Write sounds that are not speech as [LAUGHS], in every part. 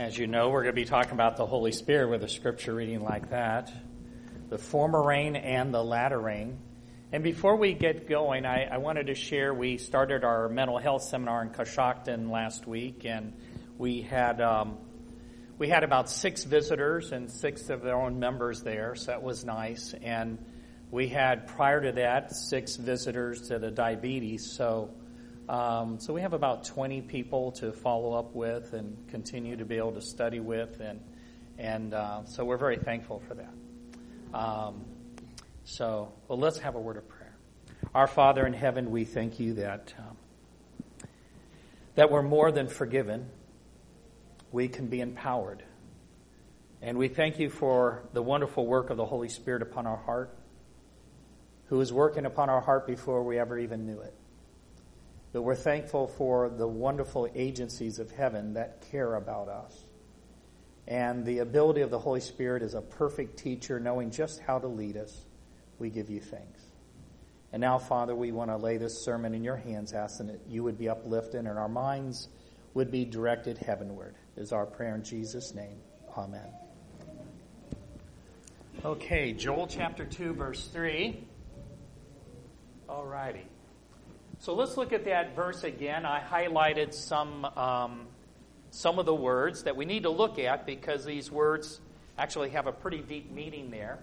As you know, we're going to be talking about the Holy Spirit with a scripture reading like that the former rain and the latter rain. And before we get going, I, I wanted to share we started our mental health seminar in Coshocton last week, and we had. Um, we had about six visitors and six of their own members there, so that was nice. And we had prior to that six visitors to the diabetes, so um, so we have about 20 people to follow up with and continue to be able to study with, and and uh, so we're very thankful for that. Um, so, well, let's have a word of prayer. Our Father in heaven, we thank you that um, that we're more than forgiven. We can be empowered, and we thank you for the wonderful work of the Holy Spirit upon our heart, who is working upon our heart before we ever even knew it. But we're thankful for the wonderful agencies of heaven that care about us. And the ability of the Holy Spirit as a perfect teacher, knowing just how to lead us, we give you thanks. And now, Father, we want to lay this sermon in your hands, asking that you would be uplifted and our minds would be directed heavenward, is our prayer in Jesus' name. Amen. Okay, Joel chapter 2, verse 3. All righty. So let's look at that verse again. I highlighted some um, some of the words that we need to look at because these words actually have a pretty deep meaning there.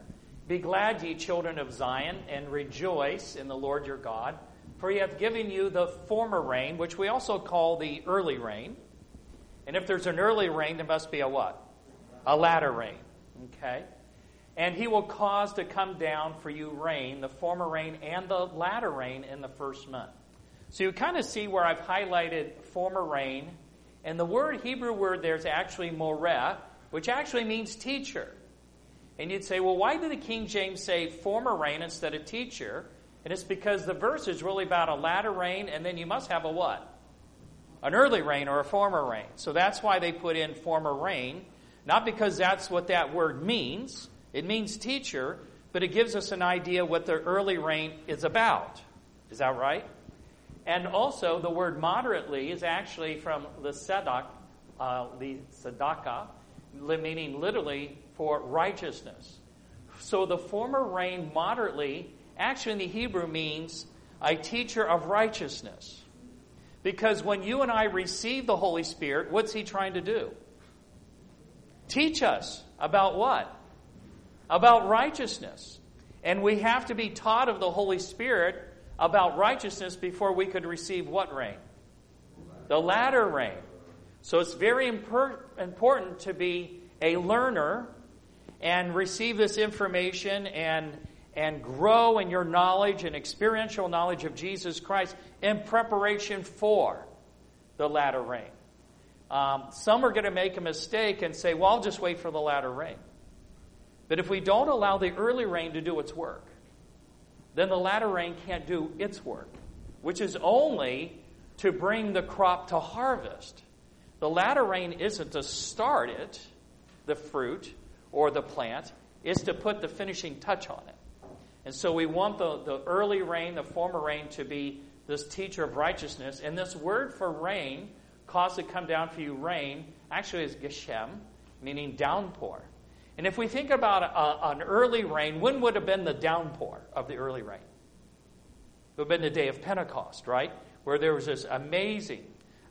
Be glad, ye children of Zion, and rejoice in the Lord your God, for he hath given you the former rain, which we also call the early rain. And if there's an early rain, there must be a what? A latter rain. Okay? And he will cause to come down for you rain, the former rain and the latter rain in the first month. So you kind of see where I've highlighted former rain. And the word, Hebrew word there is actually moreh, which actually means teacher. And you'd say, well, why did the King James say former rain instead of teacher? And it's because the verse is really about a latter rain, and then you must have a what? An early rain or a former rain. So that's why they put in former rain. Not because that's what that word means. It means teacher, but it gives us an idea what the early rain is about. Is that right? And also, the word moderately is actually from the sedak, uh, the sedaka, meaning literally for righteousness. So the former rain moderately actually in the Hebrew means a teacher of righteousness. Because when you and I receive the Holy Spirit, what's He trying to do? Teach us about what? About righteousness. And we have to be taught of the Holy Spirit about righteousness before we could receive what rain? The latter rain. So it's very impor- important to be a learner and receive this information and, and grow in your knowledge and experiential knowledge of Jesus Christ in preparation for the latter rain. Um, some are going to make a mistake and say, well, I'll just wait for the latter rain. But if we don't allow the early rain to do its work, then the latter rain can't do its work, which is only to bring the crop to harvest. The latter rain isn't to start it, the fruit or the plant, it's to put the finishing touch on it. And so we want the, the early rain, the former rain, to be this teacher of righteousness. And this word for rain, cause to come down for you rain, actually is geshem, meaning downpour. And if we think about a, an early rain, when would have been the downpour of the early rain? It would have been the day of Pentecost, right? Where there was this amazing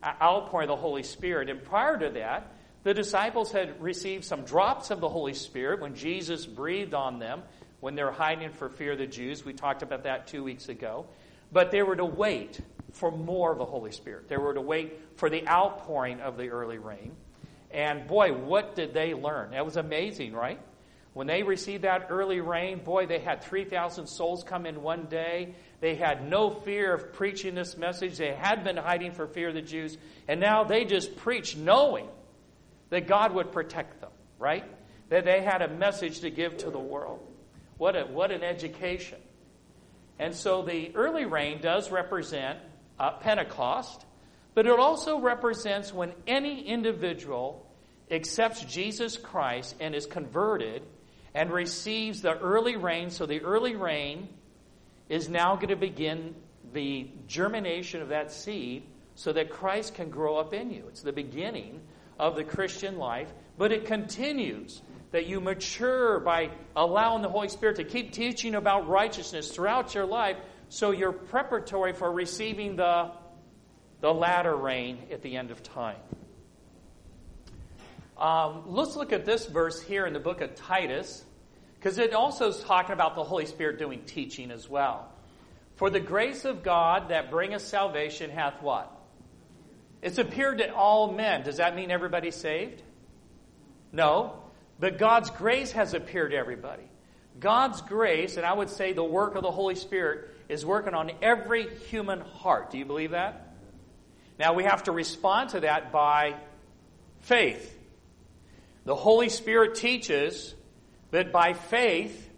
outpouring of the Holy Spirit. And prior to that, the disciples had received some drops of the Holy Spirit when Jesus breathed on them when they were hiding for fear of the Jews. We talked about that two weeks ago. But they were to wait for more of the Holy Spirit. They were to wait for the outpouring of the early rain. And boy, what did they learn? That was amazing, right? When they received that early rain, boy, they had 3,000 souls come in one day. They had no fear of preaching this message. They had been hiding for fear of the Jews. And now they just preach knowing that God would protect them, right? That they had a message to give to the world. What, a, what an education. And so the early rain does represent uh, Pentecost. But it also represents when any individual accepts Jesus Christ and is converted and receives the early rain. So the early rain is now going to begin the germination of that seed so that Christ can grow up in you. It's the beginning of the Christian life, but it continues that you mature by allowing the Holy Spirit to keep teaching about righteousness throughout your life so you're preparatory for receiving the, the latter rain at the end of time. Um, let's look at this verse here in the book of Titus, because it also is talking about the Holy Spirit doing teaching as well. For the grace of God that bringeth salvation hath what? It's appeared to all men. Does that mean everybody's saved? No. But God's grace has appeared to everybody. God's grace, and I would say the work of the Holy Spirit, is working on every human heart. Do you believe that? Now we have to respond to that by faith. The Holy Spirit teaches that by faith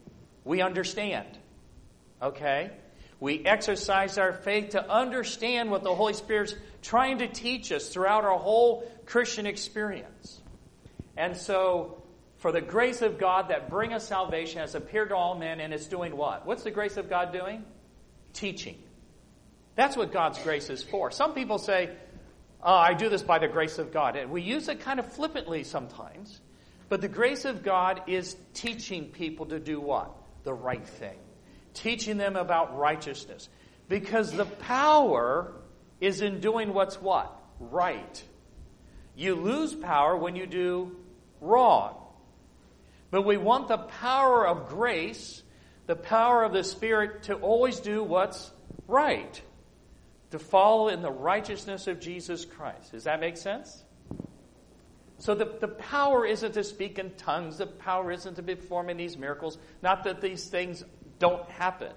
we understand. Okay? We exercise our faith to understand what the Holy Spirit's trying to teach us throughout our whole Christian experience. And so, for the grace of God that bringeth salvation has appeared to all men, and it's doing what? What's the grace of God doing? Teaching. That's what God's grace is for. Some people say, oh, I do this by the grace of God. And we use it kind of flippantly sometimes. But the grace of God is teaching people to do what? The right thing. Teaching them about righteousness. Because the power is in doing what's what? Right. You lose power when you do wrong. But we want the power of grace, the power of the Spirit to always do what's right. To follow in the righteousness of Jesus Christ. Does that make sense? So the, the power isn't to speak in tongues. The power isn't to be performing these miracles. Not that these things don't happen.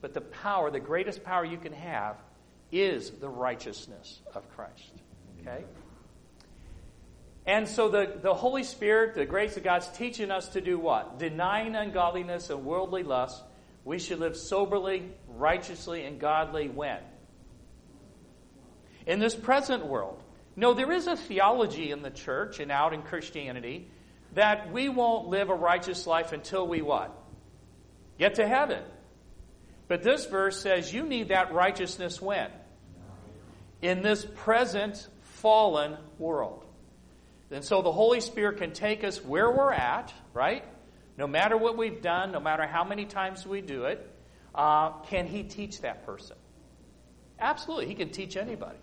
But the power, the greatest power you can have, is the righteousness of Christ. Okay? And so the, the Holy Spirit, the grace of God's teaching us to do what? Denying ungodliness and worldly lust, we should live soberly, righteously, and godly when? In this present world. No, there is a theology in the church and out in Christianity that we won't live a righteous life until we what? Get to heaven. But this verse says you need that righteousness when? In this present fallen world. And so the Holy Spirit can take us where we're at, right? No matter what we've done, no matter how many times we do it, uh, can He teach that person? Absolutely. He can teach anybody.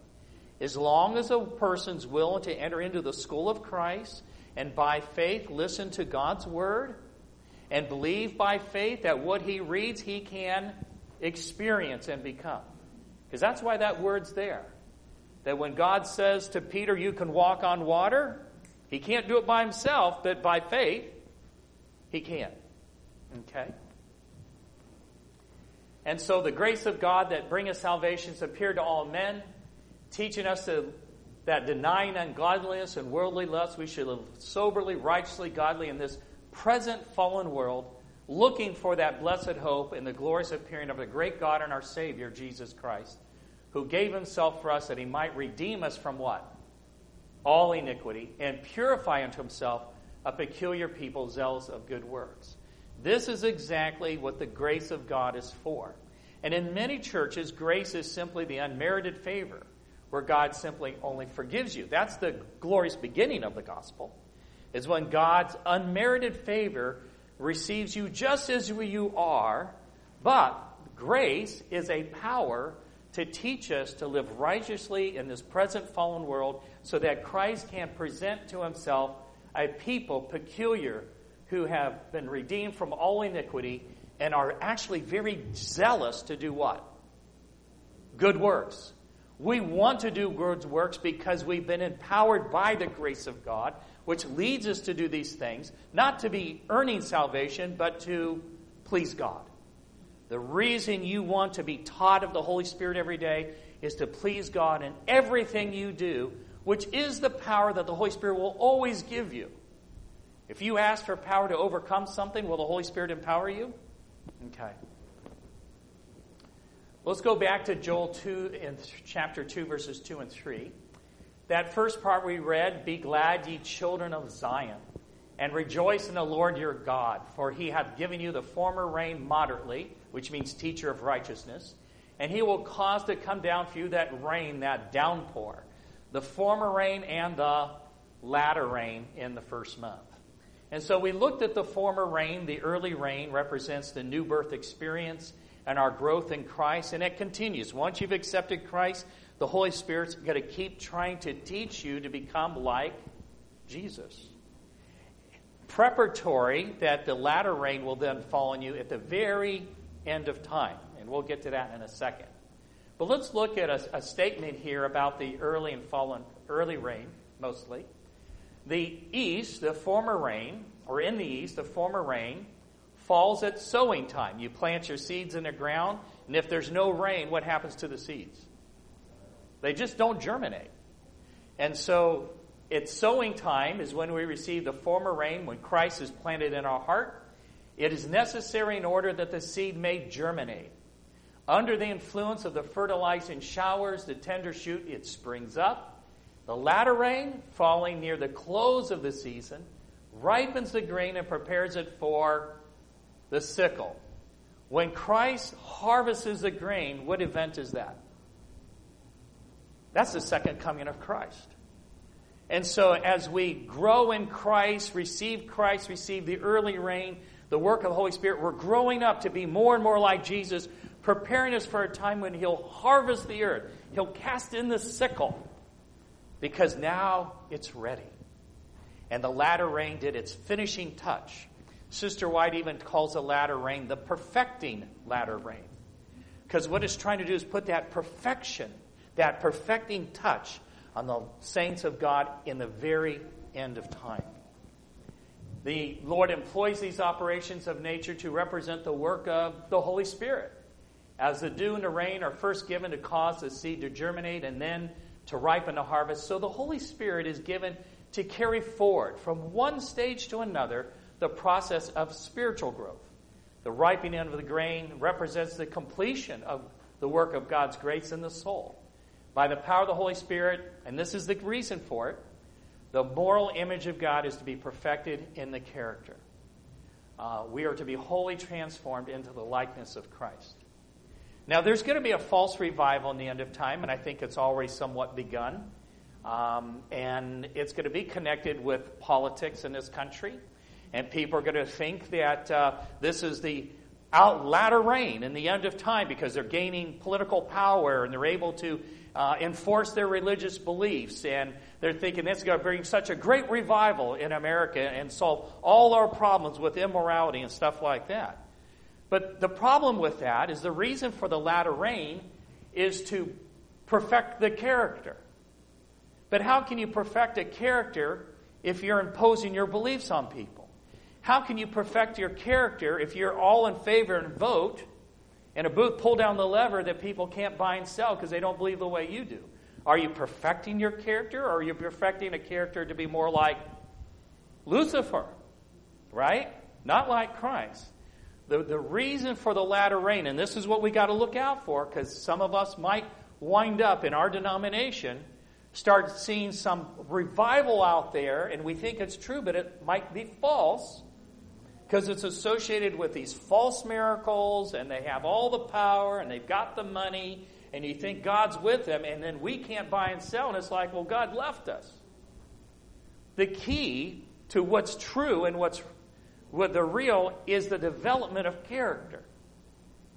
As long as a person's willing to enter into the school of Christ and by faith listen to God's word and believe by faith that what he reads he can experience and become. Because that's why that word's there. That when God says to Peter, you can walk on water, he can't do it by himself, but by faith, he can. Okay? And so the grace of God that bringeth salvation has appeared to all men teaching us to, that denying ungodliness and worldly lusts, we should live soberly, righteously, godly in this present fallen world, looking for that blessed hope in the glorious appearing of the great God and our Savior, Jesus Christ, who gave himself for us that he might redeem us from what? All iniquity, and purify unto himself a peculiar people zealous of good works. This is exactly what the grace of God is for. And in many churches, grace is simply the unmerited favor where God simply only forgives you. That's the glorious beginning of the gospel, is when God's unmerited favor receives you just as you are, but grace is a power to teach us to live righteously in this present fallen world so that Christ can present to himself a people peculiar who have been redeemed from all iniquity and are actually very zealous to do what? Good works. We want to do good works because we've been empowered by the grace of God, which leads us to do these things, not to be earning salvation, but to please God. The reason you want to be taught of the Holy Spirit every day is to please God in everything you do, which is the power that the Holy Spirit will always give you. If you ask for power to overcome something, will the Holy Spirit empower you? Okay. Let's go back to Joel 2 in chapter 2, verses 2 and 3. That first part we read, Be glad, ye children of Zion, and rejoice in the Lord your God, for he hath given you the former rain moderately, which means teacher of righteousness, and he will cause to come down for you that rain, that downpour, the former rain and the latter rain in the first month. And so we looked at the former rain. The early rain represents the new birth experience and our growth in Christ, and it continues. Once you've accepted Christ, the Holy Spirit's going to keep trying to teach you to become like Jesus. Preparatory that the latter rain will then fall on you at the very end of time. And we'll get to that in a second. But let's look at a, a statement here about the early and fallen early rain, mostly. The east, the former rain, or in the east, the former rain, falls at sowing time. You plant your seeds in the ground, and if there's no rain, what happens to the seeds? They just don't germinate. And so it's sowing time is when we receive the former rain, when Christ is planted in our heart. It is necessary in order that the seed may germinate. Under the influence of the fertilizing showers, the tender shoot, it springs up. The latter rain, falling near the close of the season, ripens the grain and prepares it for the sickle. When Christ harvests the grain, what event is that? That's the second coming of Christ. And so, as we grow in Christ, receive Christ, receive the early rain, the work of the Holy Spirit, we're growing up to be more and more like Jesus, preparing us for a time when He'll harvest the earth. He'll cast in the sickle because now it's ready. And the latter rain did its finishing touch. Sister White even calls the latter rain the perfecting latter rain. Because what it's trying to do is put that perfection, that perfecting touch on the saints of God in the very end of time. The Lord employs these operations of nature to represent the work of the Holy Spirit. As the dew and the rain are first given to cause the seed to germinate and then to ripen the harvest, so the Holy Spirit is given to carry forward from one stage to another the process of spiritual growth. The ripening of the grain represents the completion of the work of God's grace in the soul by the power of the Holy Spirit, and this is the reason for it, the moral image of God is to be perfected in the character. Uh, we are to be wholly transformed into the likeness of Christ. Now, there's going to be a false revival in the end of time, and I think it's already somewhat begun. Um, and it's going to be connected with politics in this country. And people are going to think that uh, this is the out latter rain in the end of time because they're gaining political power and they're able to uh, enforce their religious beliefs. And they're thinking this is going to bring such a great revival in America and solve all our problems with immorality and stuff like that. But the problem with that is the reason for the latter rain is to perfect the character. But how can you perfect a character if you're imposing your beliefs on people? How can you perfect your character if you're all in favor and vote and a booth pull down the lever that people can't buy and sell because they don't believe the way you do? Are you perfecting your character or are you perfecting a character to be more like Lucifer? Right? Not like Christ. The, the reason for the latter rain, and this is what we got to look out for because some of us might wind up in our denomination, start seeing some revival out there, and we think it's true, but it might be false because it's associated with these false miracles and they have all the power and they've got the money and you think God's with them and then we can't buy and sell and it's like, well, God left us. The key to what's true and what's what the real is the development of character.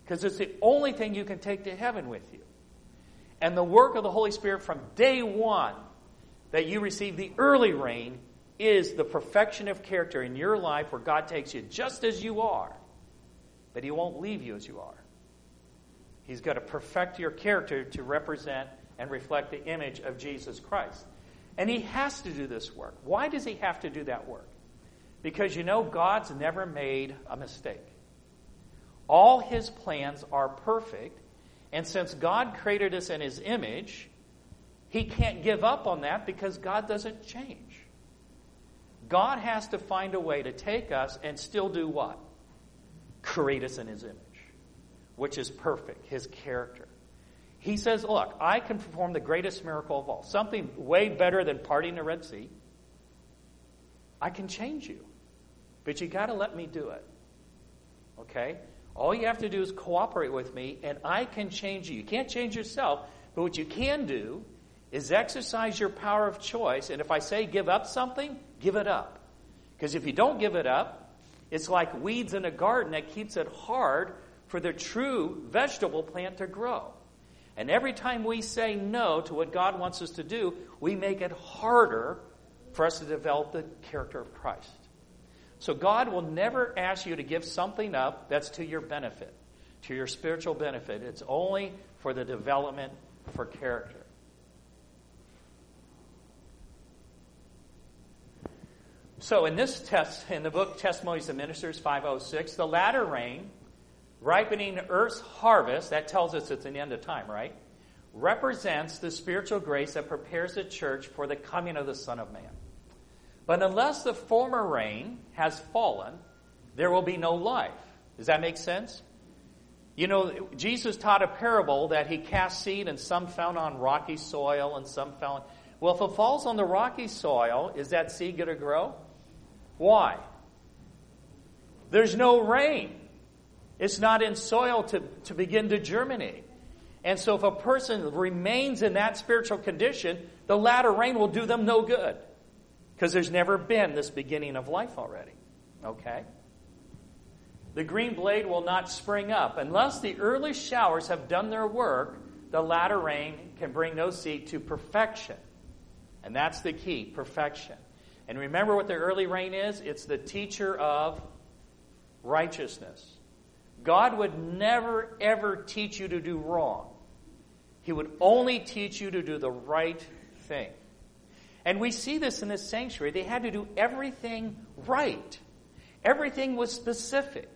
Because it's the only thing you can take to heaven with you. And the work of the Holy Spirit from day one that you receive the early rain is the perfection of character in your life where God takes you just as you are, but He won't leave you as you are. He's got to perfect your character to represent and reflect the image of Jesus Christ. And He has to do this work. Why does He have to do that work? Because you know, God's never made a mistake. All His plans are perfect, and since God created us in His image, He can't give up on that because God doesn't change. God has to find a way to take us and still do what? Create us in His image, which is perfect, His character. He says, Look, I can perform the greatest miracle of all, something way better than parting the Red Sea. I can change you, but you got to let me do it. Okay? All you have to do is cooperate with me, and I can change you. You can't change yourself, but what you can do is exercise your power of choice. And if I say give up something, give it up. Because if you don't give it up, it's like weeds in a garden that keeps it hard for the true vegetable plant to grow. And every time we say no to what God wants us to do, we make it harder for us to develop the character of Christ. So God will never ask you to give something up that's to your benefit, to your spiritual benefit. It's only for the development for character. So in this test, in the book Testimonies of Ministers 506, the latter rain, ripening earth's harvest, that tells us it's an end of time, right? Represents the spiritual grace that prepares the church for the coming of the Son of Man. But unless the former rain has fallen, there will be no life. Does that make sense? You know, Jesus taught a parable that he cast seed and some fell on rocky soil and some fell Well, if it falls on the rocky soil, is that seed going to grow? Why? There's no rain. It's not in soil to, to begin to germinate. And so if a person remains in that spiritual condition, the latter rain will do them no good. Because there's never been this beginning of life already. Okay? The green blade will not spring up. Unless the early showers have done their work, the latter rain can bring no seed to perfection. And that's the key perfection. And remember what the early rain is? It's the teacher of righteousness. God would never, ever teach you to do wrong. He would only teach you to do the right thing. And we see this in this sanctuary. They had to do everything right. Everything was specific.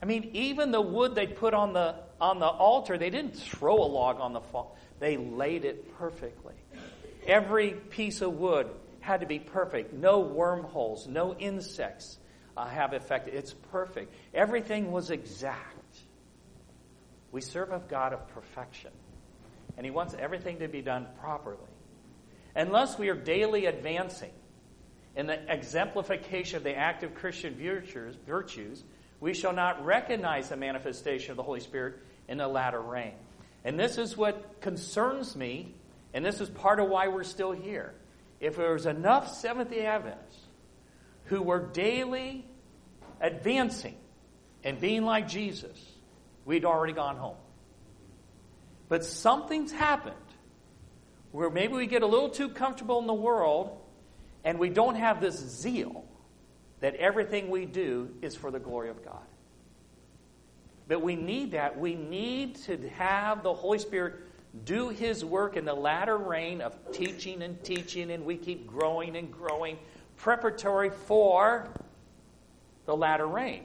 I mean, even the wood they put on the on the altar, they didn't throw a log on the fall. They laid it perfectly. Every piece of wood had to be perfect. No wormholes, no insects uh, have affected. It's perfect. Everything was exact. We serve a God of perfection, and He wants everything to be done properly. Unless we are daily advancing in the exemplification of the active Christian virtues, virtues, we shall not recognize the manifestation of the Holy Spirit in the latter rain. And this is what concerns me, and this is part of why we're still here if there was enough Seventh day Adventists who were daily advancing and being like Jesus, we'd already gone home. But something's happened where maybe we get a little too comfortable in the world and we don't have this zeal that everything we do is for the glory of God. But we need that. We need to have the Holy Spirit do his work in the latter rain of teaching and teaching, and we keep growing and growing, preparatory for the latter rain.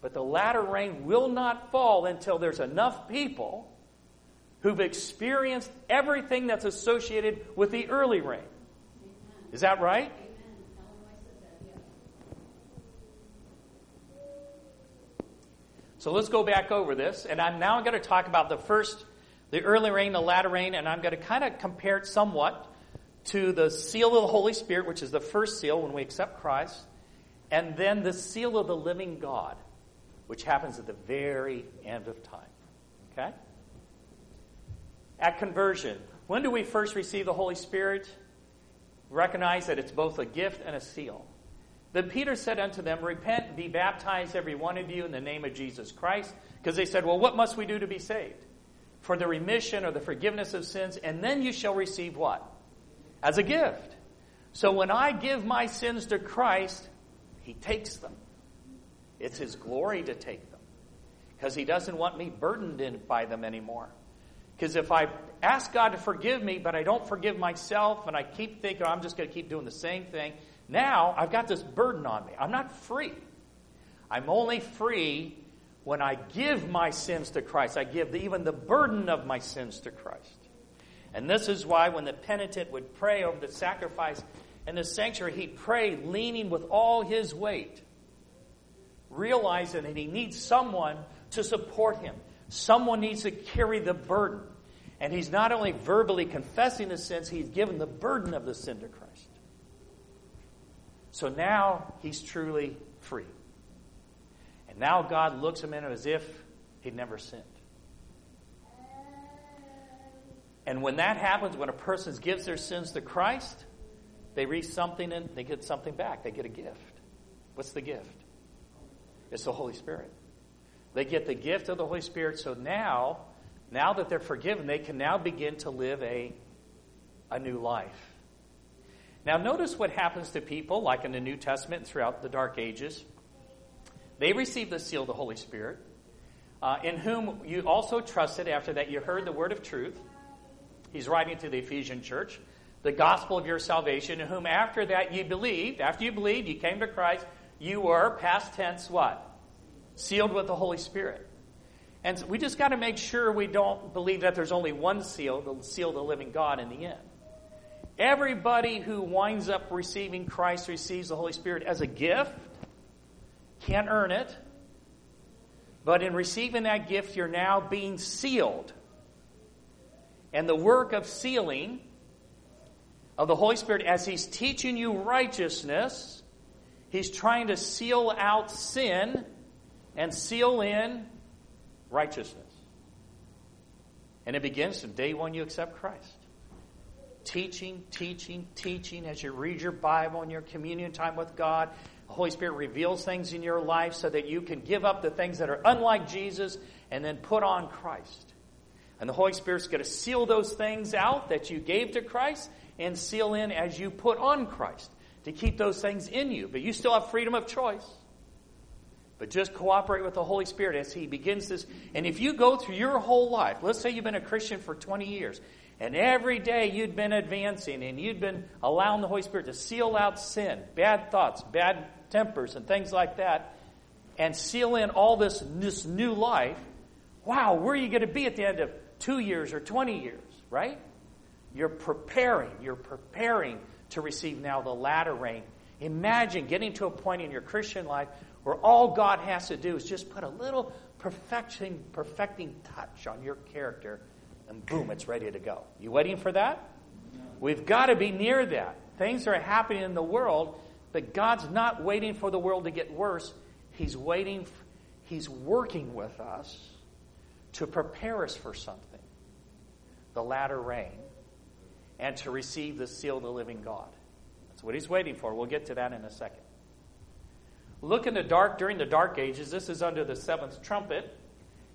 But the latter rain will not fall until there's enough people who've experienced everything that's associated with the early rain. Is that right? So let's go back over this, and I'm now going to talk about the first the early rain, the latter rain, and I'm going to kind of compare it somewhat to the seal of the Holy Spirit, which is the first seal when we accept Christ, and then the seal of the living God, which happens at the very end of time. Okay? At conversion, when do we first receive the Holy Spirit? Recognize that it's both a gift and a seal. Then Peter said unto them, Repent be baptized, every one of you, in the name of Jesus Christ. Because they said, Well, what must we do to be saved? For the remission or the forgiveness of sins, and then you shall receive what? As a gift. So when I give my sins to Christ, He takes them. It's His glory to take them. Because He doesn't want me burdened in by them anymore. Because if I ask God to forgive me, but I don't forgive myself, and I keep thinking I'm just going to keep doing the same thing, now I've got this burden on me. I'm not free. I'm only free when I give my sins to Christ, I give even the burden of my sins to Christ. And this is why when the penitent would pray over the sacrifice in the sanctuary, he'd pray leaning with all his weight, realizing that he needs someone to support him. Someone needs to carry the burden. And he's not only verbally confessing the sins, he's given the burden of the sin to Christ. So now he's truly free. And now God looks him in as if he'd never sinned. And when that happens, when a person gives their sins to Christ, they reach something and they get something back. They get a gift. What's the gift? It's the Holy Spirit. They get the gift of the Holy Spirit. So now, now that they're forgiven, they can now begin to live a, a new life. Now, notice what happens to people, like in the New Testament throughout the Dark Ages. They received the seal of the Holy Spirit, uh, in whom you also trusted after that you heard the word of truth. He's writing to the Ephesian church, the gospel of your salvation, in whom after that you believed, after you believed, you came to Christ, you were, past tense, what? Sealed with the Holy Spirit. And so we just got to make sure we don't believe that there's only one seal, the seal of the living God in the end. Everybody who winds up receiving Christ receives the Holy Spirit as a gift. Can't earn it. But in receiving that gift, you're now being sealed. And the work of sealing of the Holy Spirit, as He's teaching you righteousness, He's trying to seal out sin and seal in righteousness. And it begins from day one you accept Christ teaching, teaching, teaching as you read your Bible and your communion time with God. The Holy Spirit reveals things in your life so that you can give up the things that are unlike Jesus and then put on Christ. And the Holy Spirit's going to seal those things out that you gave to Christ and seal in as you put on Christ to keep those things in you. But you still have freedom of choice. But just cooperate with the Holy Spirit as He begins this. And if you go through your whole life, let's say you've been a Christian for 20 years, and every day you'd been advancing and you'd been allowing the Holy Spirit to seal out sin, bad thoughts, bad tempers, and things like that, and seal in all this, this new life. Wow, where are you going to be at the end of two years or 20 years, right? You're preparing, you're preparing to receive now the latter rain. Imagine getting to a point in your Christian life where all God has to do is just put a little perfecting, perfecting touch on your character and boom, it's ready to go. You waiting for that? We've got to be near that. Things are happening in the world, but God's not waiting for the world to get worse. He's waiting, He's working with us to prepare us for something the latter rain and to receive the seal of the living God. That's what He's waiting for. We'll get to that in a second. Look in the dark during the dark ages. This is under the seventh trumpet.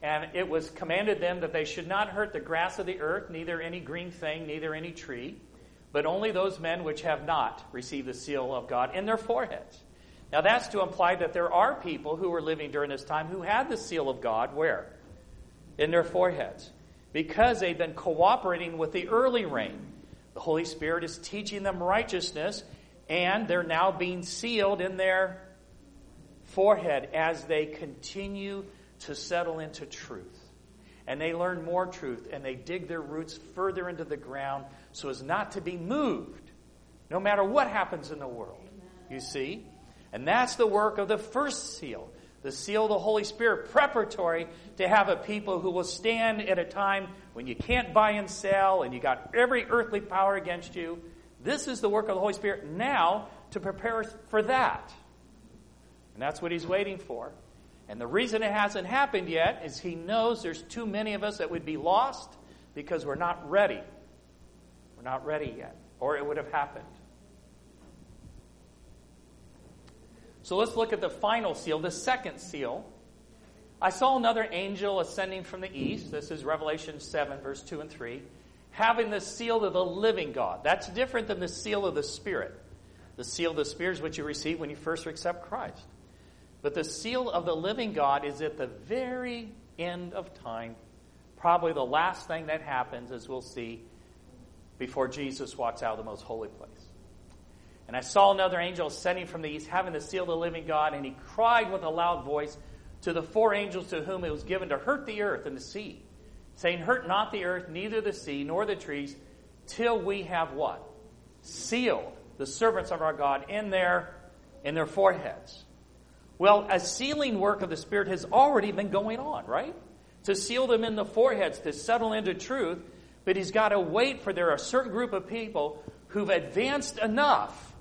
And it was commanded them that they should not hurt the grass of the earth, neither any green thing, neither any tree, but only those men which have not received the seal of God in their foreheads. Now that's to imply that there are people who were living during this time who had the seal of God where? In their foreheads. Because they've been cooperating with the early rain. The Holy Spirit is teaching them righteousness, and they're now being sealed in their forehead as they continue to settle into truth. And they learn more truth and they dig their roots further into the ground so as not to be moved, no matter what happens in the world. You see? And that's the work of the first seal, the seal of the Holy Spirit, preparatory to have a people who will stand at a time when you can't buy and sell and you got every earthly power against you. This is the work of the Holy Spirit now to prepare us for that. And that's what he's waiting for. And the reason it hasn't happened yet is he knows there's too many of us that would be lost because we're not ready. Not ready yet, or it would have happened. So let's look at the final seal, the second seal. I saw another angel ascending from the east. This is Revelation 7, verse 2 and 3, having the seal of the living God. That's different than the seal of the Spirit. The seal of the Spirit is what you receive when you first accept Christ. But the seal of the living God is at the very end of time. Probably the last thing that happens, as we'll see, before Jesus walks out of the most holy place. And I saw another angel ascending from the east, having the seal of the living God, and he cried with a loud voice to the four angels to whom it was given to hurt the earth and the sea, saying, Hurt not the earth, neither the sea, nor the trees, till we have what? Sealed the servants of our God in their, in their foreheads. Well, a sealing work of the Spirit has already been going on, right? To seal them in the foreheads, to settle into truth, but he's got to wait for there are a certain group of people who've advanced enough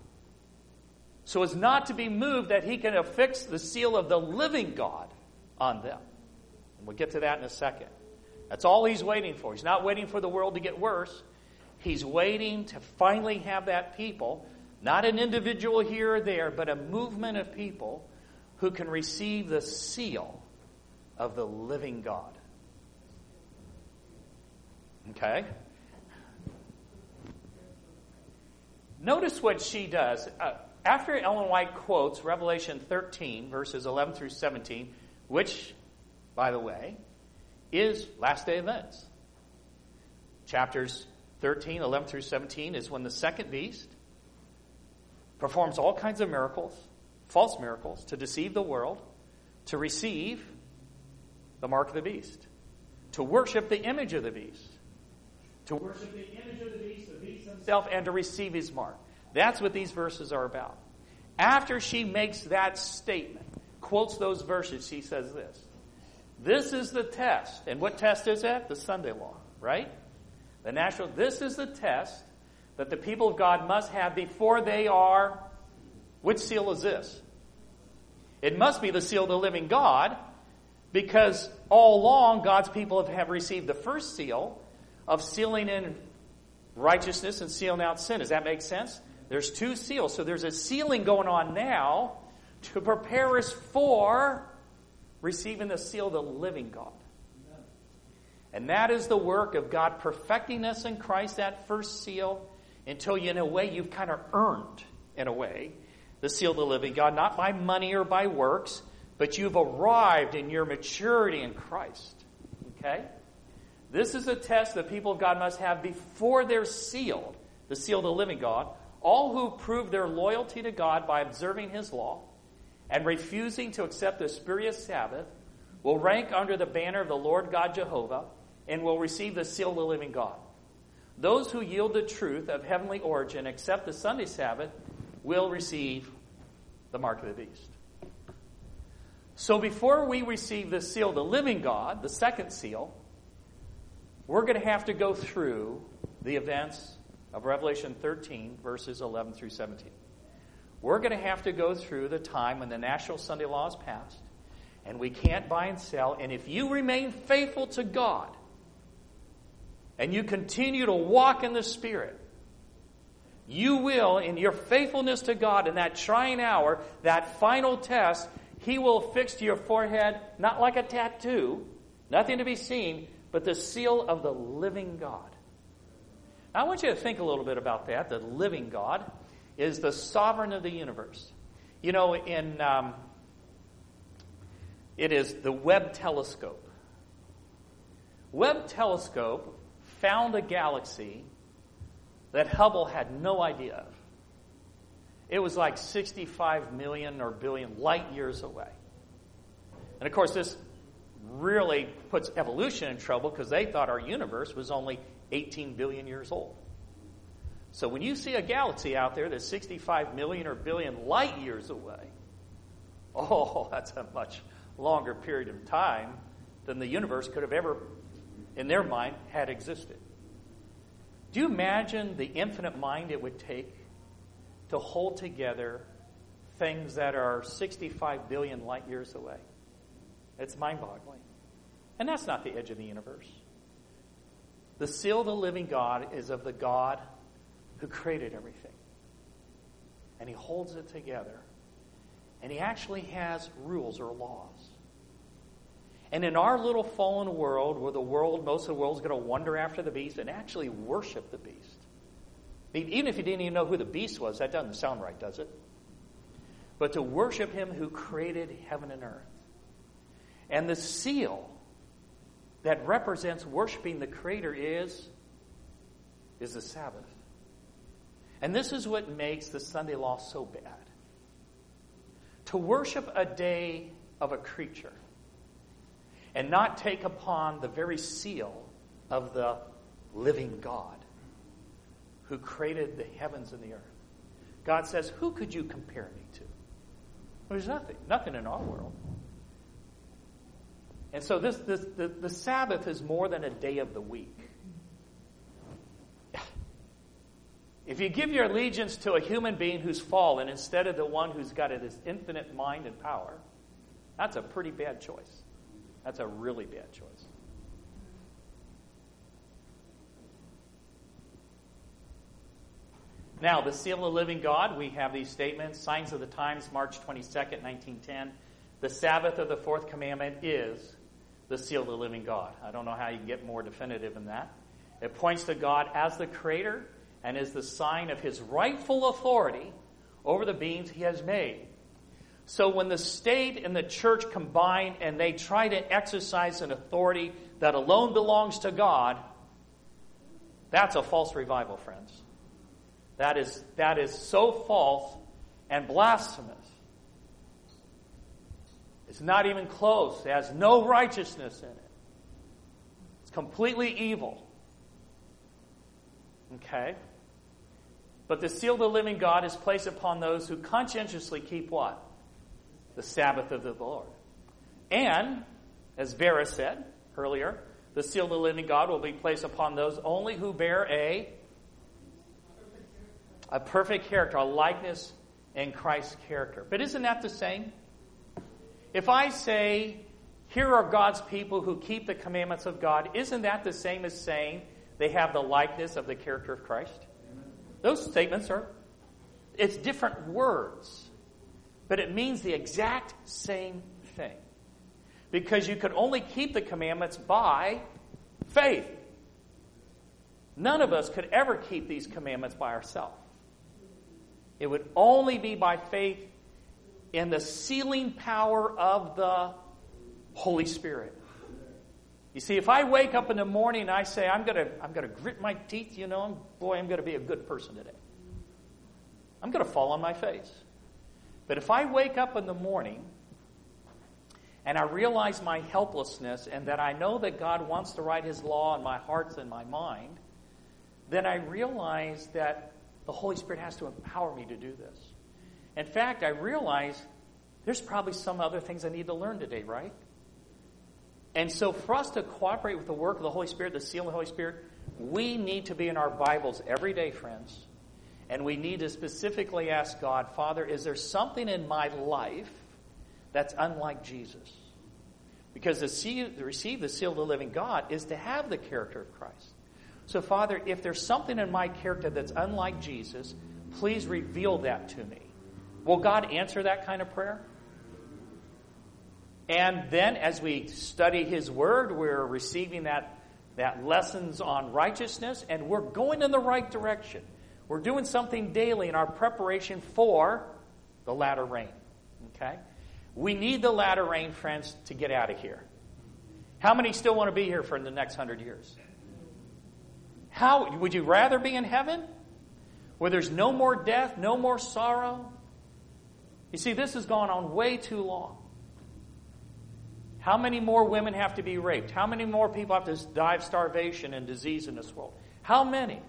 so as not to be moved that he can affix the seal of the living God on them. And we'll get to that in a second. That's all he's waiting for. He's not waiting for the world to get worse. He's waiting to finally have that people, not an individual here or there, but a movement of people who can receive the seal of the living God. Okay? Notice what she does. Uh, after Ellen White quotes Revelation 13, verses 11 through 17, which, by the way, is last day events. Chapters 13, 11 through 17 is when the second beast performs all kinds of miracles, false miracles, to deceive the world, to receive the mark of the beast, to worship the image of the beast, to worship the image of the beast, the beast himself, and to receive his mark. That's what these verses are about. After she makes that statement, quotes those verses, she says this This is the test. And what test is that? The Sunday law, right? The natural. This is the test that the people of God must have before they are. Which seal is this? It must be the seal of the living God, because all along God's people have received the first seal of sealing in righteousness and sealing out sin. Does that make sense? There's two seals. So there's a sealing going on now to prepare us for receiving the seal of the living God. And that is the work of God perfecting us in Christ, that first seal, until you, in a way, you've kind of earned, in a way, the seal of the living God, not by money or by works, but you've arrived in your maturity in Christ. Okay? This is a test that people of God must have before they're sealed, the seal of the living God. All who prove their loyalty to God by observing His law and refusing to accept the spurious Sabbath will rank under the banner of the Lord God Jehovah and will receive the seal of the living God. Those who yield the truth of heavenly origin, accept the Sunday Sabbath, will receive the mark of the beast. So before we receive the seal of the living God, the second seal, we're going to have to go through the events of Revelation 13, verses 11 through 17. We're going to have to go through the time when the national Sunday law is passed, and we can't buy and sell. And if you remain faithful to God, and you continue to walk in the Spirit, you will, in your faithfulness to God in that trying hour, that final test, He will fix to your forehead, not like a tattoo, nothing to be seen, but the seal of the living God. I want you to think a little bit about that. The living God is the sovereign of the universe. You know, in um, it is the Webb telescope. Webb telescope found a galaxy that Hubble had no idea of. It was like 65 million or billion light years away. And of course, this really puts evolution in trouble because they thought our universe was only 18 billion years old. So when you see a galaxy out there that's 65 million or billion light years away, [LAUGHS] oh, that's a much longer period of time than the universe could have ever, in their mind, had existed. Do you imagine the infinite mind it would take to hold together things that are 65 billion light years away? It's mind boggling. And that's not the edge of the universe. The seal of the living God is of the God who created everything. And he holds it together. And he actually has rules or laws. And in our little fallen world, where the world, most of the world is going to wander after the beast and actually worship the beast. Even if you didn't even know who the beast was, that doesn't sound right, does it? But to worship him who created heaven and earth. And the seal that represents worshiping the Creator is, is the Sabbath. And this is what makes the Sunday law so bad. To worship a day of a creature and not take upon the very seal of the living God who created the heavens and the earth. God says, Who could you compare me to? There's nothing, nothing in our world. And so this, this the, the Sabbath is more than a day of the week. If you give your allegiance to a human being who's fallen instead of the one who's got this infinite mind and power, that's a pretty bad choice. That's a really bad choice. Now, the seal of the living God, we have these statements Signs of the Times, March 22nd, 1910. The Sabbath of the fourth commandment is the seal of the living God. I don't know how you can get more definitive than that. It points to God as the creator and is the sign of his rightful authority over the beings he has made. So when the state and the church combine and they try to exercise an authority that alone belongs to God, that's a false revival, friends. That is, that is so false and blasphemous. It's not even close. It has no righteousness in it. It's completely evil. Okay? But the seal of the living God is placed upon those who conscientiously keep what? The Sabbath of the Lord. And, as Vera said earlier, the seal of the living God will be placed upon those only who bear a a perfect character, a likeness in Christ's character. But isn't that the same? If I say, here are God's people who keep the commandments of God, isn't that the same as saying they have the likeness of the character of Christ? Those statements are, it's different words, but it means the exact same thing. Because you could only keep the commandments by faith. None of us could ever keep these commandments by ourselves. It would only be by faith in the sealing power of the Holy Spirit. You see, if I wake up in the morning and I say, I'm going to I'm to grit my teeth, you know, boy, I'm going to be a good person today. I'm going to fall on my face. But if I wake up in the morning and I realize my helplessness and that I know that God wants to write His law in my heart and my mind, then I realize that the Holy Spirit has to empower me to do this. In fact, I realize there's probably some other things I need to learn today, right? And so, for us to cooperate with the work of the Holy Spirit, the seal of the Holy Spirit, we need to be in our Bibles every day, friends. And we need to specifically ask God, Father, is there something in my life that's unlike Jesus? Because to, see, to receive the seal of the living God is to have the character of Christ. So, Father, if there's something in my character that's unlike Jesus, please reveal that to me. Will God answer that kind of prayer? And then as we study His Word, we're receiving that, that lessons on righteousness, and we're going in the right direction. We're doing something daily in our preparation for the latter rain. Okay? We need the latter rain, friends, to get out of here. How many still want to be here for the next hundred years? How would you rather be in heaven? Where there's no more death, no more sorrow? You see, this has gone on way too long. How many more women have to be raped? How many more people have to die of starvation and disease in this world? How many?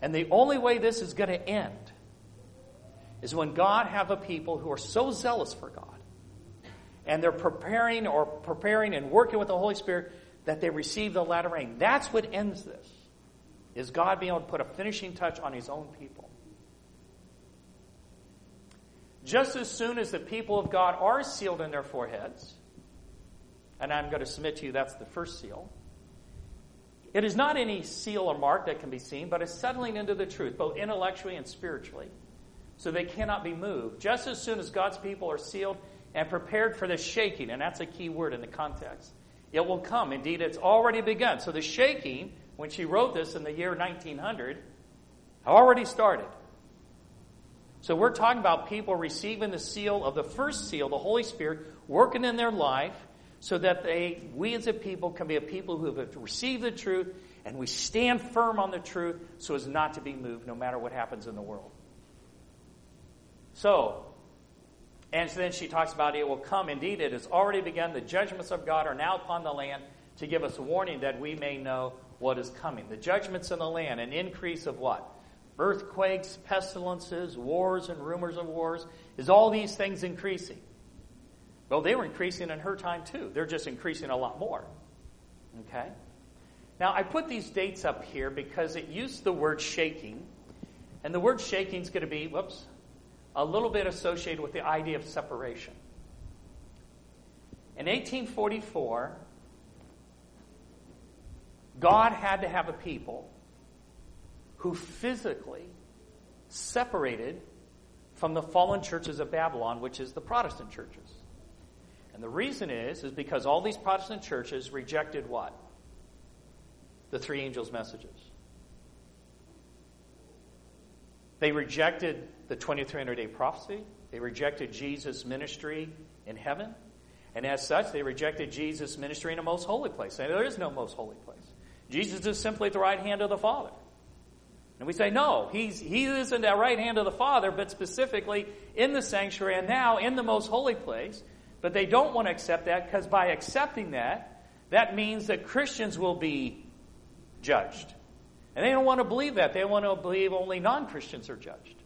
And the only way this is going to end is when God have a people who are so zealous for God and they're preparing or preparing and working with the Holy Spirit that they receive the latter rain. That's what ends this. Is God being able to put a finishing touch on his own people. Just as soon as the people of God are sealed in their foreheads, and I'm going to submit to you that's the first seal. It is not any seal or mark that can be seen, but a settling into the truth, both intellectually and spiritually, so they cannot be moved. Just as soon as God's people are sealed and prepared for the shaking, and that's a key word in the context, it will come. Indeed, it's already begun. So the shaking, when she wrote this in the year 1900, already started. So we're talking about people receiving the seal of the first seal, the Holy Spirit, working in their life so that they, we as a people can be a people who have received the truth and we stand firm on the truth so as not to be moved no matter what happens in the world. So, and so then she talks about it will come. Indeed, it has already begun. The judgments of God are now upon the land to give us warning that we may know what is coming. The judgments in the land, an increase of what? Earthquakes, pestilences, wars, and rumors of wars. Is all these things increasing? Well, they were increasing in her time too. They're just increasing a lot more. Okay? Now, I put these dates up here because it used the word shaking. And the word shaking is going to be, whoops, a little bit associated with the idea of separation. In 1844, God had to have a people who physically separated from the fallen churches of Babylon, which is the Protestant churches. And the reason is, is because all these Protestant churches rejected what? The three angels' messages. They rejected the 2300 day prophecy. They rejected Jesus' ministry in heaven. And as such, they rejected Jesus' ministry in a most holy place. And there is no most holy place. Jesus is simply at the right hand of the Father. And we say, no, he's, he is in the right hand of the Father, but specifically in the sanctuary and now in the most holy place. But they don't want to accept that because by accepting that, that means that Christians will be judged. And they don't want to believe that. They want to believe only non Christians are judged.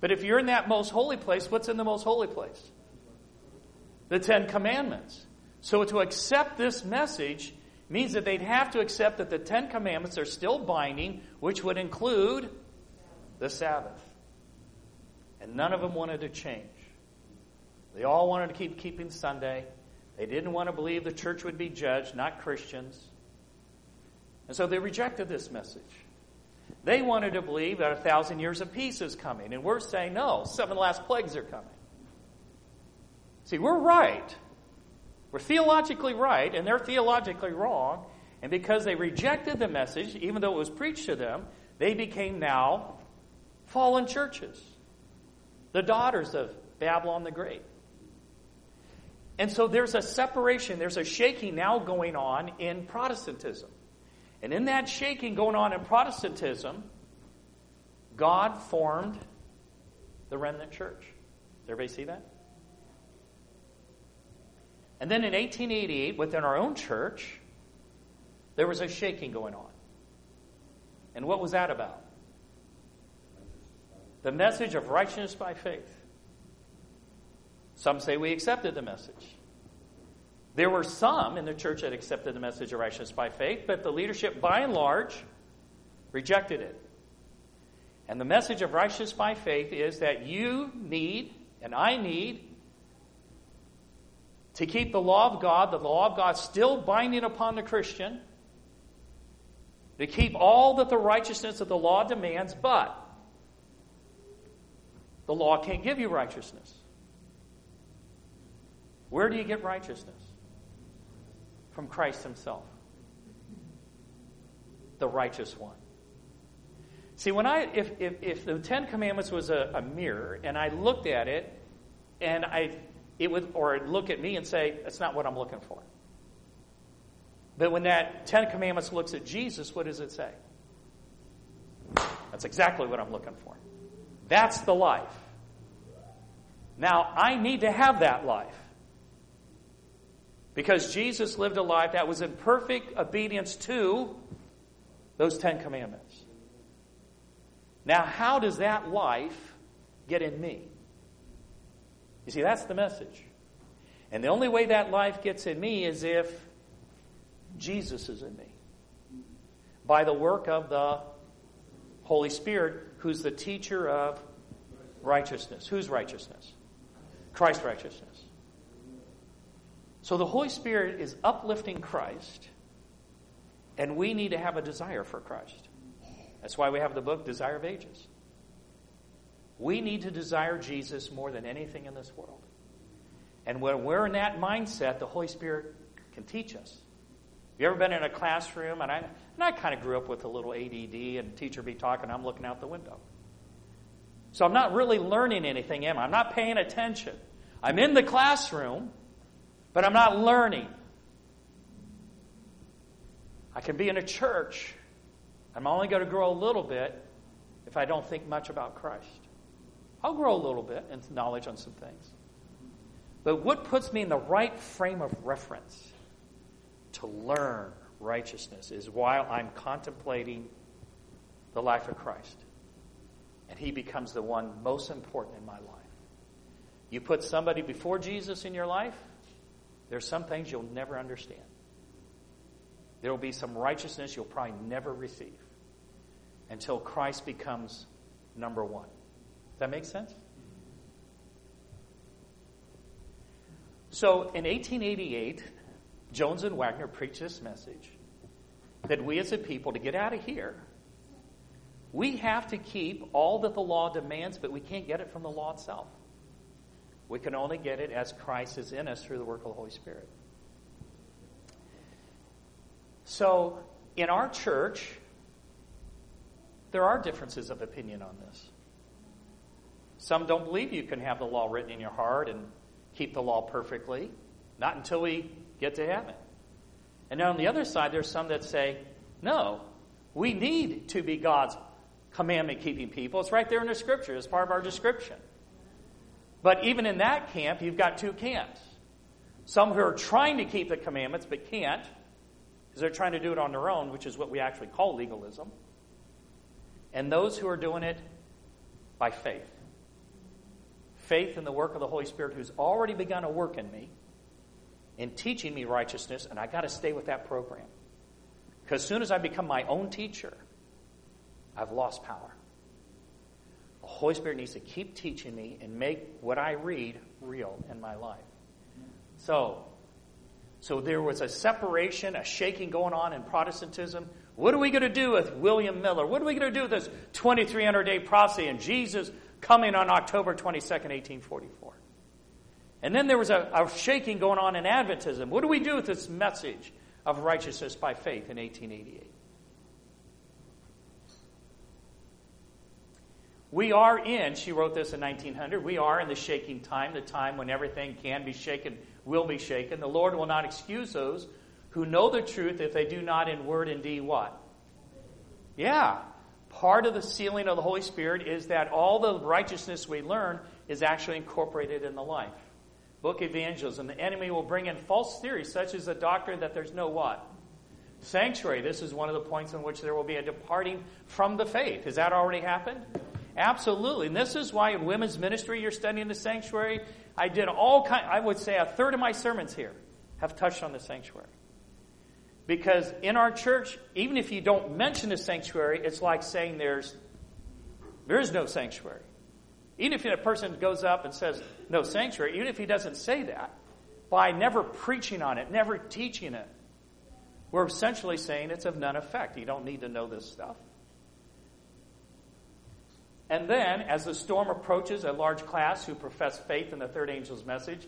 But if you're in that most holy place, what's in the most holy place? The Ten Commandments. So to accept this message means that they'd have to accept that the Ten Commandments are still binding, which would include the Sabbath. And none of them wanted to change. They all wanted to keep keeping Sunday. They didn't want to believe the church would be judged, not Christians. And so they rejected this message. They wanted to believe that a thousand years of peace is coming. And we're saying, no, seven last plagues are coming. See, we're right. We're theologically right, and they're theologically wrong. And because they rejected the message, even though it was preached to them, they became now fallen churches, the daughters of Babylon the Great. And so there's a separation, there's a shaking now going on in Protestantism. And in that shaking going on in Protestantism, God formed the remnant church. Does everybody see that? And then in 1888, within our own church, there was a shaking going on. And what was that about? The message of righteousness by faith. Some say we accepted the message. There were some in the church that accepted the message of righteousness by faith, but the leadership, by and large, rejected it. And the message of righteousness by faith is that you need, and I need, to keep the law of God, the law of God still binding upon the Christian, to keep all that the righteousness of the law demands, but the law can't give you righteousness. Where do you get righteousness? from Christ Himself, the righteous one. See, when I if if, if the Ten Commandments was a, a mirror and I looked at it and I it would or look at me and say, that's not what I'm looking for. But when that Ten Commandments looks at Jesus, what does it say? That's exactly what I'm looking for. That's the life. Now, I need to have that life. Because Jesus lived a life that was in perfect obedience to those Ten Commandments. Now, how does that life get in me? You see, that's the message. And the only way that life gets in me is if Jesus is in me. By the work of the Holy Spirit, who's the teacher of righteousness. Whose righteousness? Christ's righteousness. So the Holy Spirit is uplifting Christ, and we need to have a desire for Christ. That's why we have the book Desire of Ages. We need to desire Jesus more than anything in this world. And when we're in that mindset, the Holy Spirit can teach us. Have you ever been in a classroom? And I, and I kind of grew up with a little ADD, and teacher be talking, I'm looking out the window. So I'm not really learning anything, am I? I'm not paying attention. I'm in the classroom, but I'm not learning. I can be in a church. I'm only going to grow a little bit if I don't think much about Christ. I'll grow a little bit in knowledge on some things. But what puts me in the right frame of reference to learn righteousness is while I'm contemplating the life of Christ. And he becomes the one most important in my life. You put somebody before Jesus in your life, there's some things you'll never understand. There will be some righteousness you'll probably never receive until Christ becomes number one. That make sense? So in 1888, Jones and Waggoner preached this message that we as a people, to get out of here, We have to keep all that the law demands, but we can't get it from the law itself. We can only get it as Christ is in us through the work of the Holy Spirit. So, in our church, there are differences of opinion on this. Some don't believe you can have the law written in your heart and keep the law perfectly, not until we get to heaven. And then on the other side, there's some that say, no, we need to be God's commandment keeping people. It's right there in the scripture, it's part of our description. But even in that camp, you've got two camps. Some who are trying to keep the commandments but can't, because they're trying to do it on their own, which is what we actually call legalism. And those who are doing it by faith. Faith in the work of the Holy Spirit who's already begun a work in me in teaching me righteousness, and I got to stay with that program. Because as soon as I become my own teacher, I've lost power. The Holy Spirit needs to keep teaching me and make what I read real in my life. So, so there was a separation, a shaking going on in Protestantism. What are we going to do with William Miller? What are we going to do with this 2300 day prophecy and Jesus coming on October 22nd, 1844? And then there was a, a shaking going on in Adventism. What do we do with this message of righteousness by faith in 1888. We are in, she wrote this in 1900, we are in the shaking time, the time when everything can be shaken, will be shaken. The Lord will not excuse those who know the truth if they do not in word and deed what? Yeah. Part of the sealing of the Holy Spirit is that all the righteousness we learn is actually incorporated in the life book evangelism, the enemy will bring in false theories such as the doctrine that there's no what? Sanctuary. This is one of the points in which there will be a departing from the faith. Has that already happened? Absolutely. And this is why in women's ministry you're studying the sanctuary. I did all kind I would say a third of my sermons here have touched on the sanctuary. Because in our church, even if you don't mention the sanctuary, it's like saying there's there is no sanctuary. Even if a person goes up and says, no sanctuary, even if he doesn't say that, by never preaching on it, never teaching it, we're essentially saying it's of none effect. You don't need to know this stuff. And then, as the storm approaches, a large class who profess faith in the third angel's message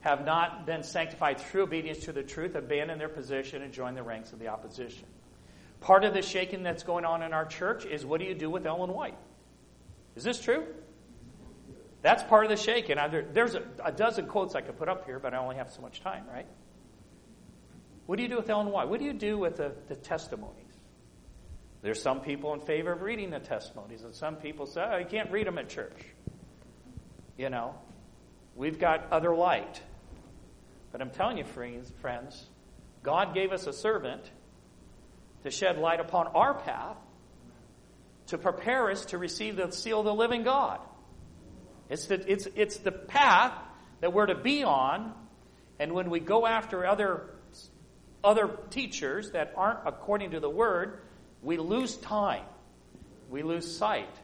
have not been sanctified through obedience to the truth, abandon their position and join the ranks of the opposition. Part of the shaking that's going on in our church is what do you do with Ellen White? Is this true? That's part of the shaking. There's a, dozen quotes I could put up here, but I only have so much time, right? What do you do with Ellen White? What do you do with the, the testimonies? There's some people in favor of reading the testimonies, and some people say, oh, you can't read them at church. You know, we've got other light. But I'm telling you, friends, God gave us a servant to shed light upon our path to prepare us to receive the seal of the living God. It's the, it's, it's the path that we're to be on. And when we go after other, other teachers that aren't according to the word, we lose time. We lose sight.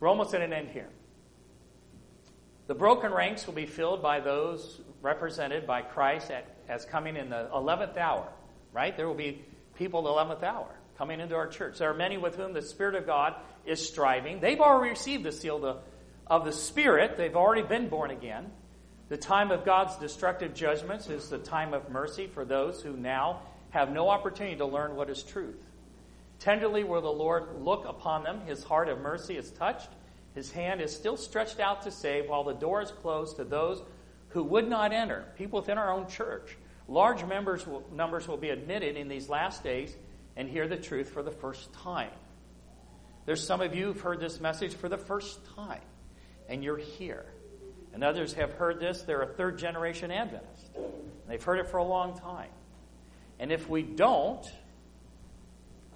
We're almost at an end here. The broken ranks will be filled by those represented by Christ at, as coming in the 11th hour, right? There will be people the 11th hour coming into our church. There are many with whom the Spirit of God is striving. They've already received the seal of the Spirit, they've already been born again. The time of God's destructive judgments is the time of mercy for those who now have no opportunity to learn what is truth. Tenderly will the Lord look upon them. His heart of mercy is touched. His hand is still stretched out to save while the door is closed to those who would not enter. People within our own church. Large members will, numbers will be admitted in these last days and hear the truth for the first time. There's some of you who've heard this message for the first time, and you're here. And others have heard this, they're a third generation Adventist. They've heard it for a long time. And if we don't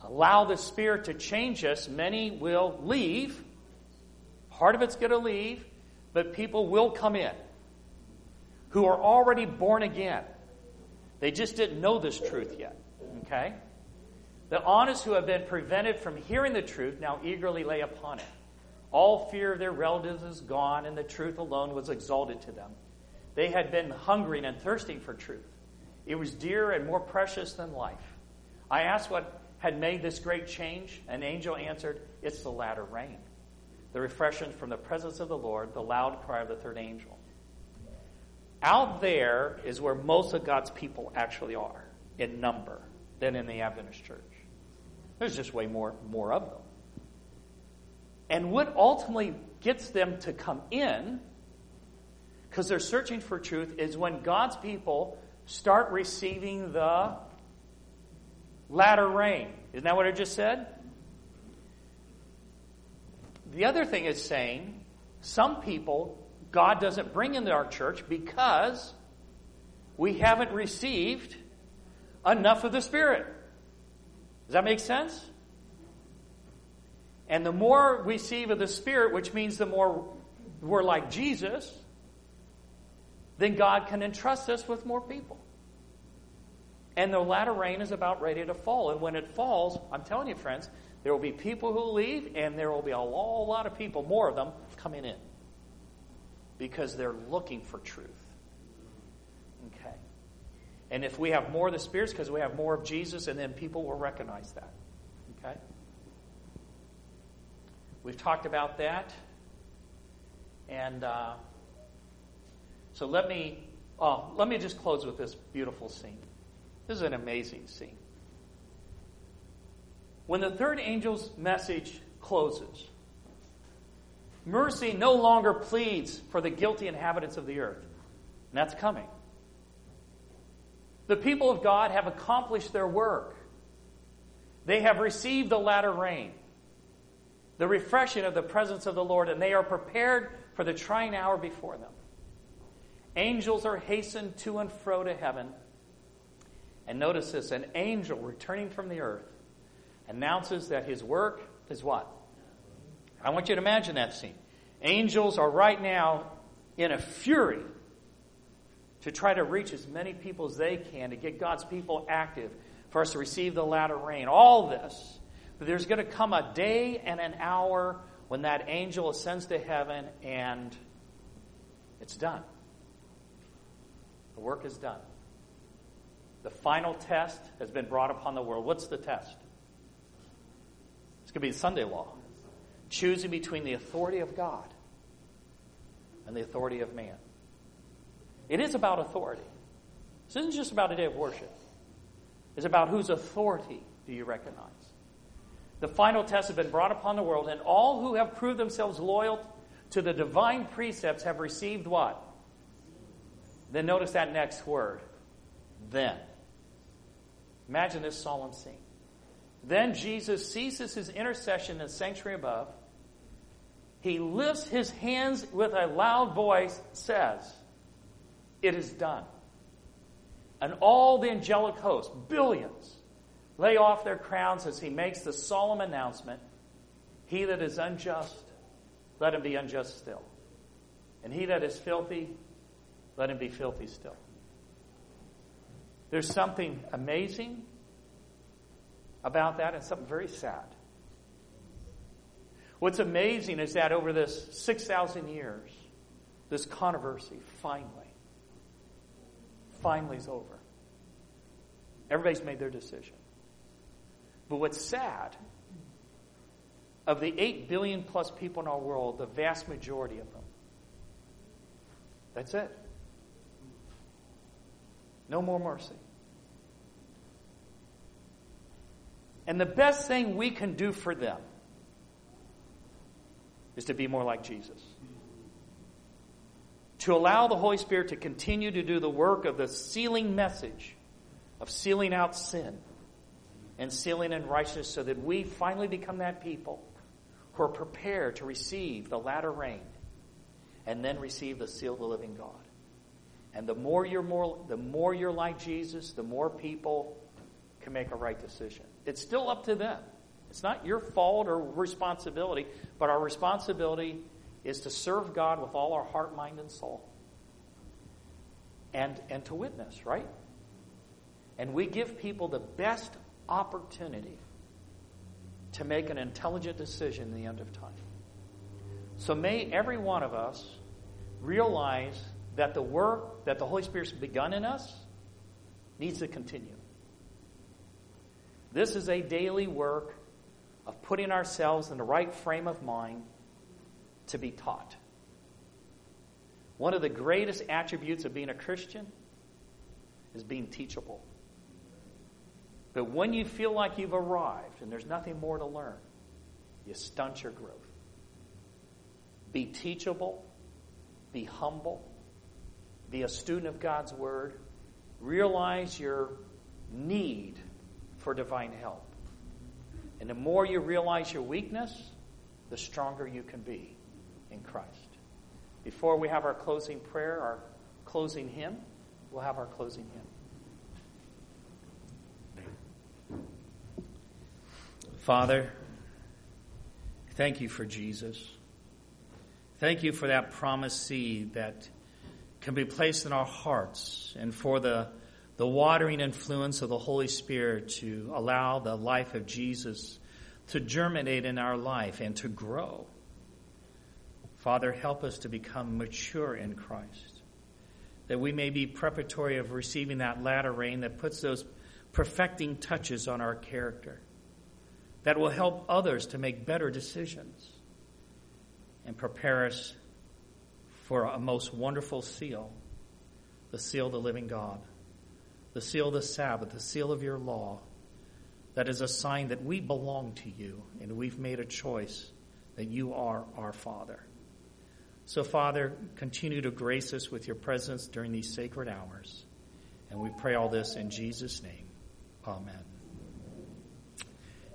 allow the Spirit to change us, many will leave. Part of it's going to leave, but people will come in who are already born again. They just didn't know this truth yet. Okay? The honest who have been prevented from hearing the truth now eagerly lay upon it. All fear of their relatives is gone, and the truth alone was exalted to them. They had been hungering and thirsting for truth. It was dear and more precious than life. I asked what had made this great change? An angel answered, It's the latter rain, the refreshing from the presence of the Lord, the loud cry of the third angel. Out there is where most of God's people actually are in number than in the Adventist church. There's just way more, more of them. And what ultimately gets them to come in, because they're searching for truth, is when God's people start receiving the latter rain. Isn't that what I just said? The other thing is saying some people God doesn't bring into our church because we haven't received enough of the Spirit. Does that make sense? And the more we receive of the Spirit, which means the more we're like Jesus, then God can entrust us with more people. And the latter rain is about ready to fall. And when it falls, I'm telling you, friends, there will be people who leave, and there will be a whole lot of people, more of them, coming in. Because they're looking for truth. Okay. And if we have more of the spirits, because we have more of Jesus, and then people will recognize that. Okay? We've talked about that. And uh, so let me, oh, let me just close with this beautiful scene. This is an amazing scene. When the third angel's message closes, mercy no longer pleads for the guilty inhabitants of the earth. And that's coming. The people of God have accomplished their work. They have received the latter rain, the refreshing of the presence of the Lord, and they are prepared for the trying hour before them. Angels are hastened to and fro to heaven and notice this an angel returning from the earth announces that his work is what? I want you to imagine that scene. Angels are right now in a fury to try to reach as many people as they can to get God's people active for us to receive the latter rain. All this. But there's going to come a day and an hour when that angel ascends to heaven and it's done. The work is done. The final test has been brought upon the world. What's the test? It's going to be Sunday law. Choosing between the authority of God and the authority of man. It is about authority. This isn't just about a day of worship. It's about whose authority do you recognize. The final test has been brought upon the world, and all who have proved themselves loyal to the divine precepts have received what? Then notice that next word. Then. Imagine this solemn scene. Then Jesus ceases his intercession in the sanctuary above. He lifts his hands with a loud voice, says, It is done. And all the angelic host, billions, lay off their crowns as he makes the solemn announcement He that is unjust, let him be unjust still. And he that is filthy, let him be filthy still. There's something amazing about that and something very sad. What's amazing is that over this 6,000 years, this controversy finally, finally is over. Everybody's made their decision. But what's sad, of the 8 billion plus people in our world, the vast majority of them, that's it. No more mercy. And the best thing we can do for them is to be more like Jesus. To allow the Holy Spirit to continue to do the work of the sealing message of sealing out sin and sealing in righteousness so that we finally become that people who are prepared to receive the latter rain and then receive the seal of the living God. And the more you're more, the more you're like Jesus, the more people can make a right decision. It's still up to them. It's not your fault or responsibility, but our responsibility is to serve God with all our heart, mind, and soul. And, and to witness, right? And we give people the best opportunity to make an intelligent decision in the end of time. So may every one of us realize that the work that the Holy Spirit's begun in us needs to continue. This is a daily work of putting ourselves in the right frame of mind to be taught. One of the greatest attributes of being a Christian is being teachable. But when you feel like you've arrived and there's nothing more to learn, you stunt your growth. Be teachable, be humble, be a student of God's Word, realize your need for divine help. And the more you realize your weakness, the stronger you can be in Christ. Before we have our closing prayer, our closing hymn, we'll have our closing hymn. Father, thank you for Jesus. Thank you for that promise seed that can be placed in our hearts and for the the watering influence of the Holy Spirit to allow the life of Jesus to germinate in our life and to grow. Father, help us to become mature in Christ, that we may be preparatory of receiving that latter rain that puts those perfecting touches on our character, that will help others to make better decisions and prepare us for a most wonderful seal, the seal of the living God the seal of the Sabbath, the seal of your law, that is a sign that we belong to you and we've made a choice that you are our Father. So, Father, continue to grace us with your presence during these sacred hours. And we pray all this in Jesus' name. Amen.